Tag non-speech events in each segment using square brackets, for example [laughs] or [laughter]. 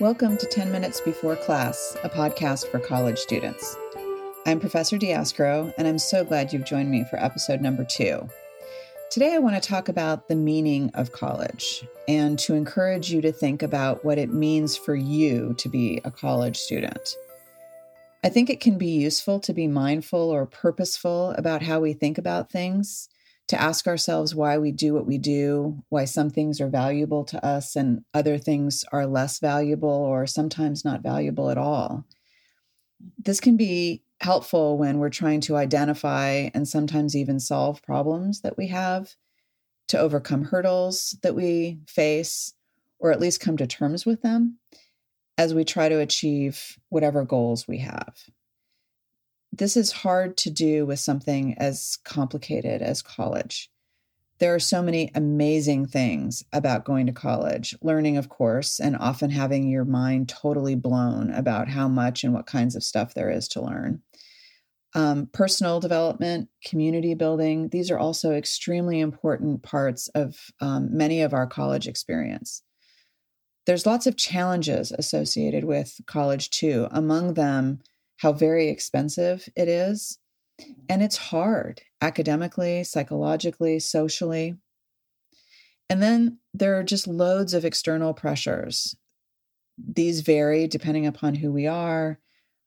Welcome to 10 Minutes Before Class, a podcast for college students. I'm Professor Diascro, and I'm so glad you've joined me for episode number two. Today, I want to talk about the meaning of college and to encourage you to think about what it means for you to be a college student. I think it can be useful to be mindful or purposeful about how we think about things to ask ourselves why we do what we do, why some things are valuable to us and other things are less valuable or sometimes not valuable at all. This can be helpful when we're trying to identify and sometimes even solve problems that we have, to overcome hurdles that we face, or at least come to terms with them as we try to achieve whatever goals we have this is hard to do with something as complicated as college. There are so many amazing things about going to college, learning, of course, and often having your mind totally blown about how much and what kinds of stuff there is to learn. Um, personal development, community building, these are also extremely important parts of um, many of our college experience. There's lots of challenges associated with college, too. Among them, how very expensive it is. And it's hard academically, psychologically, socially. And then there are just loads of external pressures. These vary depending upon who we are,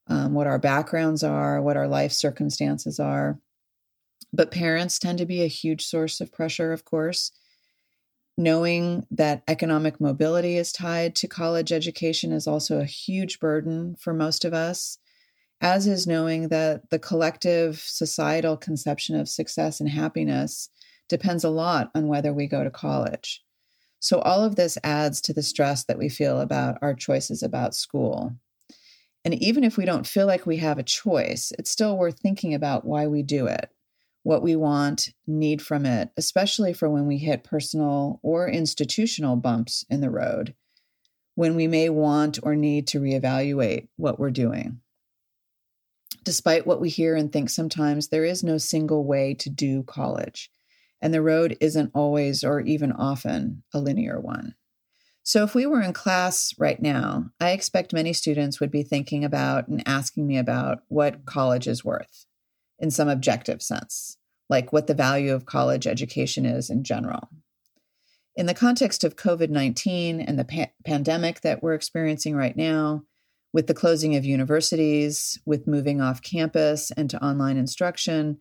um, what our backgrounds are, what our life circumstances are. But parents tend to be a huge source of pressure, of course. Knowing that economic mobility is tied to college education is also a huge burden for most of us as is knowing that the collective societal conception of success and happiness depends a lot on whether we go to college. So, all of this adds to the stress that we feel about our choices about school. And even if we don't feel like we have a choice, it's still worth thinking about why we do it, what we want, need from it, especially for when we hit personal or institutional bumps in the road, when we may want or need to reevaluate what we're doing. Despite what we hear and think sometimes, there is no single way to do college, and the road isn't always or even often a linear one. So, if we were in class right now, I expect many students would be thinking about and asking me about what college is worth in some objective sense, like what the value of college education is in general. In the context of COVID 19 and the pa- pandemic that we're experiencing right now, with the closing of universities, with moving off campus and to online instruction,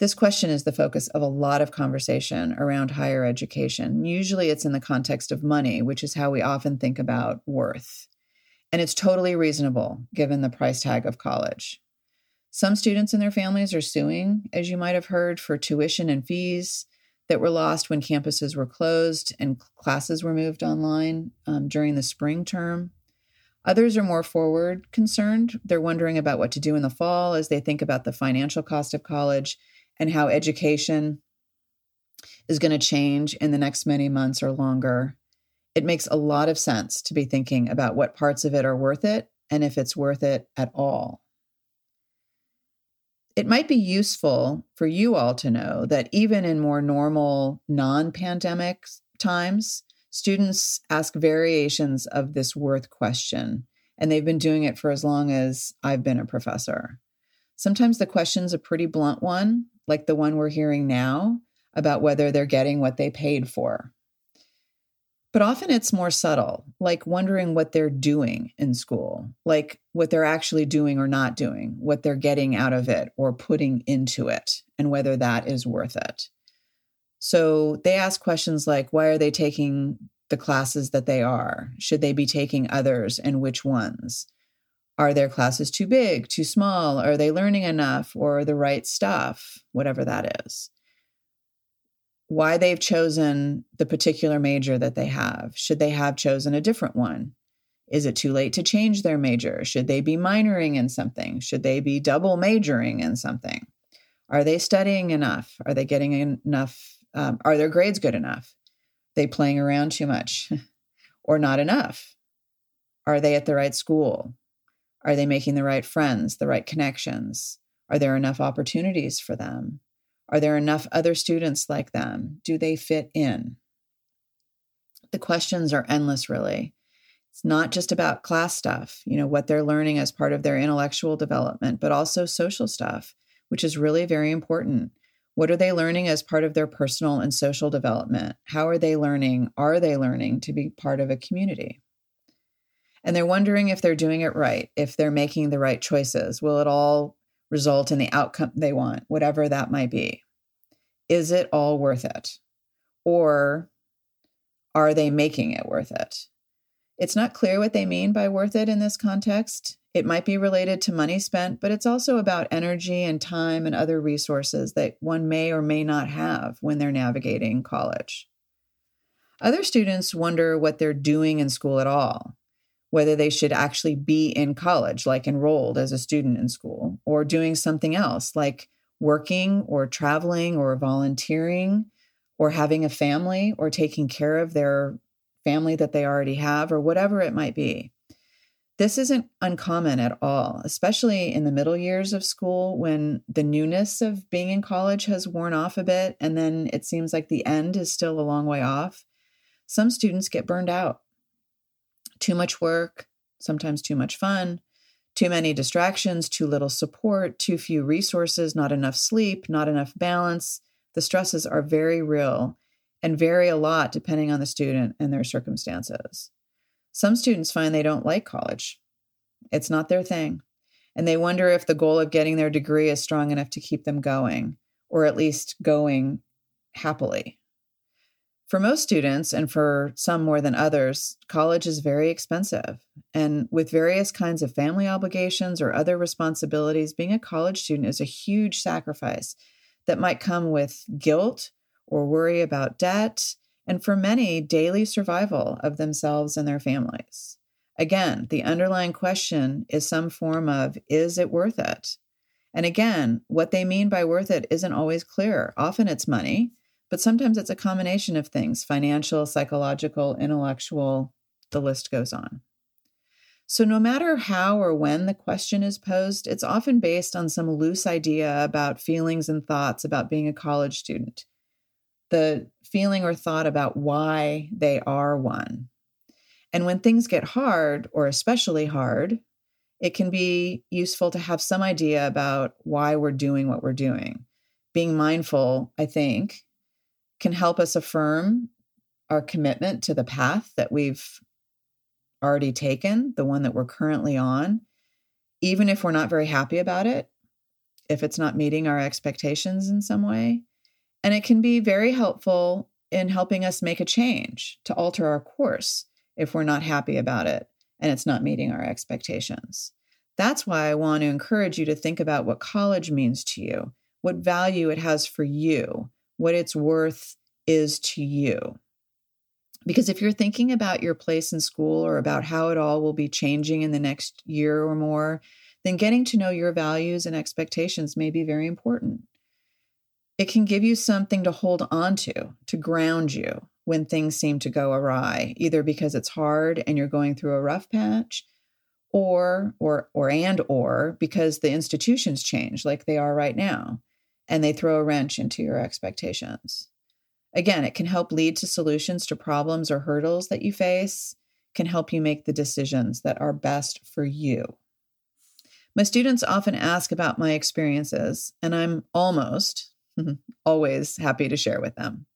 this question is the focus of a lot of conversation around higher education. Usually it's in the context of money, which is how we often think about worth. And it's totally reasonable given the price tag of college. Some students and their families are suing, as you might have heard, for tuition and fees that were lost when campuses were closed and classes were moved online um, during the spring term. Others are more forward concerned. They're wondering about what to do in the fall as they think about the financial cost of college and how education is going to change in the next many months or longer. It makes a lot of sense to be thinking about what parts of it are worth it and if it's worth it at all. It might be useful for you all to know that even in more normal, non pandemic times, students ask variations of this worth question, and they've been doing it for as long as I've been a professor. Sometimes the question's a pretty blunt one, like the one we're hearing now about whether they're getting what they paid for. But often it's more subtle, like wondering what they're doing in school, like what they're actually doing or not doing, what they're getting out of it or putting into it, and whether that is worth it. So they ask questions like why are they taking the classes that they are? Should they be taking others and which ones? Are their classes too big, too small? Are they learning enough or the right stuff? Whatever that is. Why they've chosen the particular major that they have. Should they have chosen a different one? Is it too late to change their major? Should they be minoring in something? Should they be double majoring in something? Are they studying enough? Are they getting enough um, are their grades good enough? Are they playing around too much [laughs] or not enough? Are they at the right school? Are they making the right friends, the right connections? Are there enough opportunities for them? Are there enough other students like them? Do they fit in? The questions are endless, really. It's not just about class stuff, you know, what they're learning as part of their intellectual development, but also social stuff, which is really very important. What are they learning as part of their personal and social development? How are they learning? Are they learning to be part of a community? And they're wondering if they're doing it right, if they're making the right choices. Will it all result in the outcome they want, whatever that might be? Is it all worth it? Or are they making it worth it? It's not clear what they mean by worth it in this context. It might be related to money spent, but it's also about energy and time and other resources that one may or may not have when they're navigating college. Other students wonder what they're doing in school at all, whether they should actually be in college, like enrolled as a student in school, or doing something else, like working or traveling or volunteering or having a family or taking care of their family that they already have, or whatever it might be. This isn't uncommon at all, especially in the middle years of school when the newness of being in college has worn off a bit, and then it seems like the end is still a long way off. Some students get burned out. Too much work, sometimes too much fun, too many distractions, too little support, too few resources, not enough sleep, not enough balance. The stresses are very real and vary a lot depending on the student and their circumstances. Some students find they don't like college, it's not their thing, and they wonder if the goal of getting their degree is strong enough to keep them going, or at least going happily. For most students, and for some more than others, college is very expensive. And with various kinds of family obligations or other responsibilities, being a college student is a huge sacrifice that might come with guilt or worry about debt, and for many, daily survival of themselves and their families. Again, the underlying question is some form of is it worth it? And again, what they mean by worth it isn't always clear. Often it's money, but sometimes it's a combination of things financial, psychological, intellectual, the list goes on. So, no matter how or when the question is posed, it's often based on some loose idea about feelings and thoughts about being a college student the feeling or thought about why they are one. And when things get hard, or especially hard, it can be useful to have some idea about why we're doing what we're doing. Being mindful, I think, can help us affirm our commitment to the path that we've already taken, the one that we're currently on, even if we're not very happy about it, if it's not meeting our expectations in some way. And it can be very helpful in helping us make a change to alter our course if we're not happy about it and it's not meeting our expectations. That's why I want to encourage you to think about what college means to you, what value it has for you, what its worth is to you. Because if you're thinking about your place in school or about how it all will be changing in the next year or more, then getting to know your values and expectations may be very important. It can give you something to hold on to, to ground you when things seem to go awry, either because it's hard and you're going through a rough patch, or or or and or because the institutions change like they are right now and they throw a wrench into your expectations. Again, it can help lead to solutions to problems or hurdles that you face, can help you make the decisions that are best for you. My students often ask about my experiences, and I'm almost, [laughs] always happy to share with them.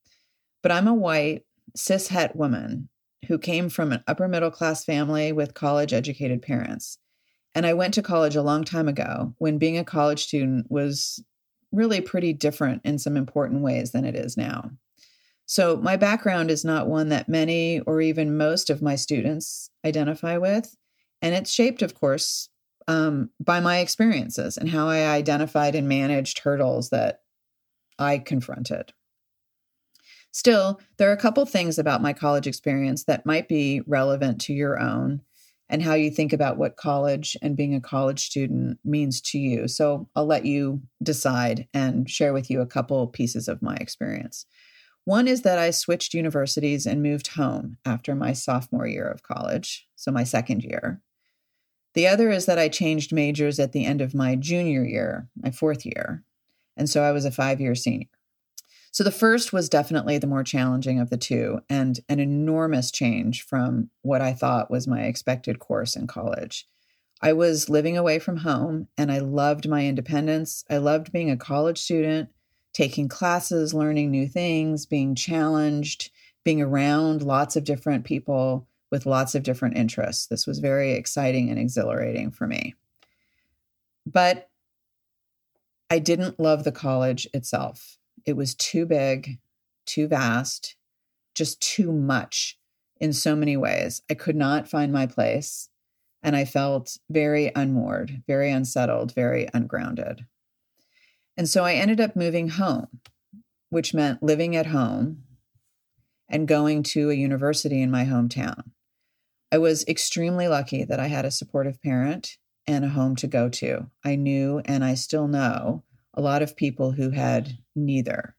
But I'm a white, cis het woman who came from an upper middle class family with college educated parents. And I went to college a long time ago when being a college student was really pretty different in some important ways than it is now. So, my background is not one that many or even most of my students identify with. And it's shaped, of course, um, by my experiences and how I identified and managed hurdles that I confronted. Still, there are a couple things about my college experience that might be relevant to your own and how you think about what college and being a college student means to you. So I'll let you decide and share with you a couple pieces of my experience. One is that I switched universities and moved home after my sophomore year of college, so my second year. The other is that I changed majors at the end of my junior year, my fourth year. And so I was a five year senior. So the first was definitely the more challenging of the two and an enormous change from what I thought was my expected course in college. I was living away from home and I loved my independence. I loved being a college student, taking classes, learning new things, being challenged, being around lots of different people with lots of different interests. This was very exciting and exhilarating for me. But I didn't love the college itself. It was too big, too vast, just too much in so many ways. I could not find my place, and I felt very unmoored, very unsettled, very ungrounded. And so I ended up moving home, which meant living at home and going to a university in my hometown. I was extremely lucky that I had a supportive parent and a home to go to. I knew and I still know a lot of people who had neither.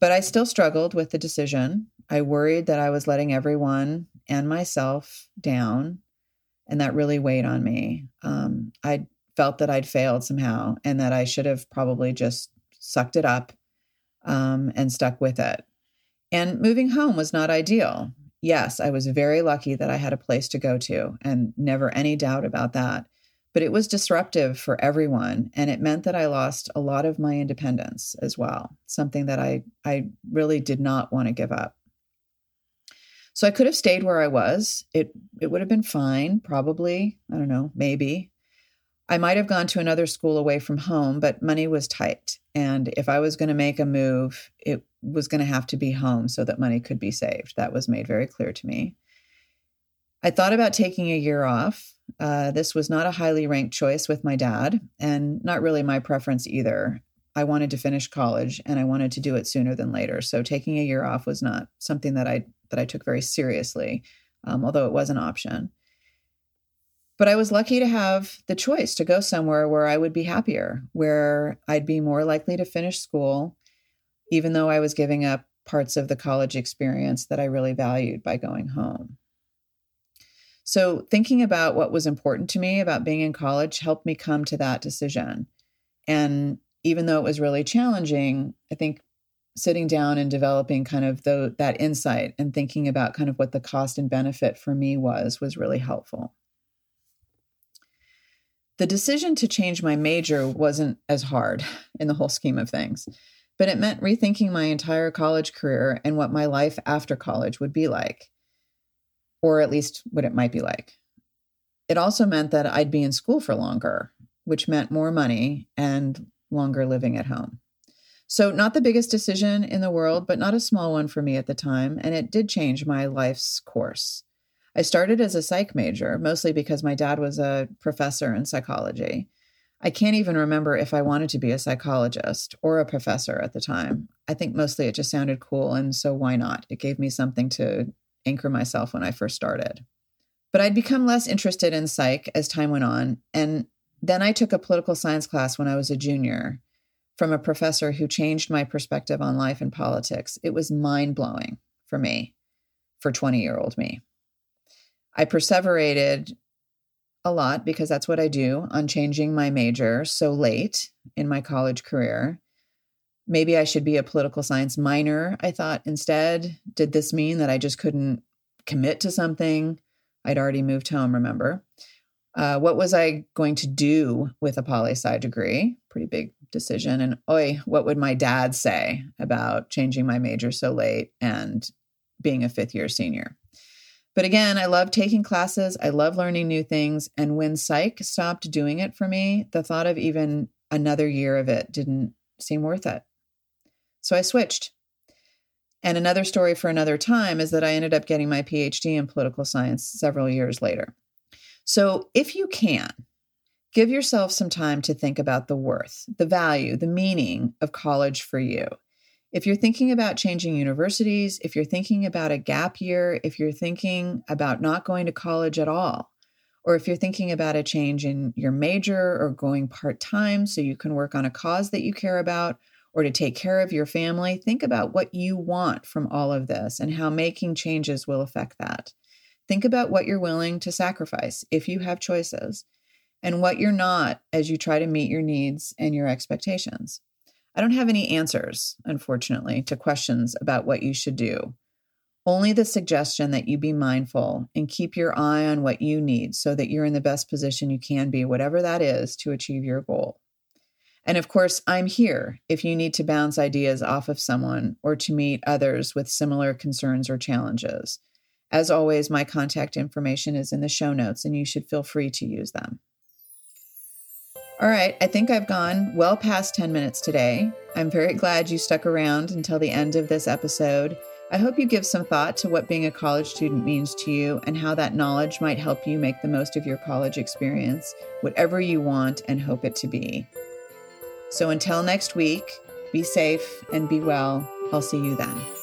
But I still struggled with the decision. I worried that I was letting everyone and myself down, and that really weighed on me. Um, I felt that I'd failed somehow and that I should have probably just sucked it up um, and stuck with it. And moving home was not ideal. Yes, I was very lucky that I had a place to go to, and never any doubt about that. But it was disruptive for everyone and it meant that i lost a lot of my independence as well something that i i really did not want to give up. So i could have stayed where i was. It it would have been fine probably i don't know maybe i might have gone to another school away from home but money was tight and if i was going to make a move it was going to have to be home so that money could be saved that was made very clear to me I thought about taking a year off. Uh, this was not a highly ranked choice with my dad, and not really my preference either. I wanted to finish college, and I wanted to do it sooner than later. So taking a year off was not something that I that I took very seriously, um, although it was an option. But I was lucky to have the choice to go somewhere where I would be happier, where I'd be more likely to finish school, even though I was giving up parts of the college experience that I really valued by going home. So, thinking about what was important to me about being in college helped me come to that decision. And even though it was really challenging, I think sitting down and developing kind of the, that insight and thinking about kind of what the cost and benefit for me was was really helpful. The decision to change my major wasn't as hard in the whole scheme of things, but it meant rethinking my entire college career and what my life after college would be like or at least what it might be like. It also meant that I'd be in school for longer, which meant more money and longer living at home. So, not the biggest decision in the world, but not a small one for me at the time, and it did change my life's course. I started as a psych major, mostly because my dad was a professor in psychology. I can't even remember if I wanted to be a psychologist or a professor at the time. I think mostly it just sounded cool, and so why not? It gave me something to anchor myself when I first started. But I'd become less interested in psych as time went on. And then I took a political science class when I was a junior from a professor who changed my perspective on life and politics. It was mind blowing for me, for 20 year old me. I perseverated a lot because that's what I do on changing my major so late in my college career. Maybe I should be a political science minor, I thought instead. Did this mean that I just couldn't commit to something? I'd already moved home, remember? Uh, what was I going to do with a poli sci degree? Pretty big decision. And oi, what would my dad say about changing my major so late and being a fifth year senior? But again, I love taking classes. I love learning new things. And when psych stopped doing it for me, the thought of even another year of it didn't seem worth it. So I switched. And another story for another time is that I ended up getting my PhD in political science several years later. So if you can, give yourself some time to think about the worth, the value, the meaning of college for you. If you're thinking about changing universities, if you're thinking about a gap year, if you're thinking about not going to college at all, or if you're thinking about a change in your major or going part time so you can work on a cause that you care about, or to take care of your family, think about what you want from all of this and how making changes will affect that. Think about what you're willing to sacrifice if you have choices and what you're not as you try to meet your needs and your expectations. I don't have any answers, unfortunately, to questions about what you should do. Only the suggestion that you be mindful and keep your eye on what you need so that you're in the best position you can be, whatever that is, to achieve your goal. And of course, I'm here if you need to bounce ideas off of someone or to meet others with similar concerns or challenges. As always, my contact information is in the show notes and you should feel free to use them. All right, I think I've gone well past 10 minutes today. I'm very glad you stuck around until the end of this episode. I hope you give some thought to what being a college student means to you and how that knowledge might help you make the most of your college experience, whatever you want and hope it to be. So until next week, be safe and be well. I'll see you then.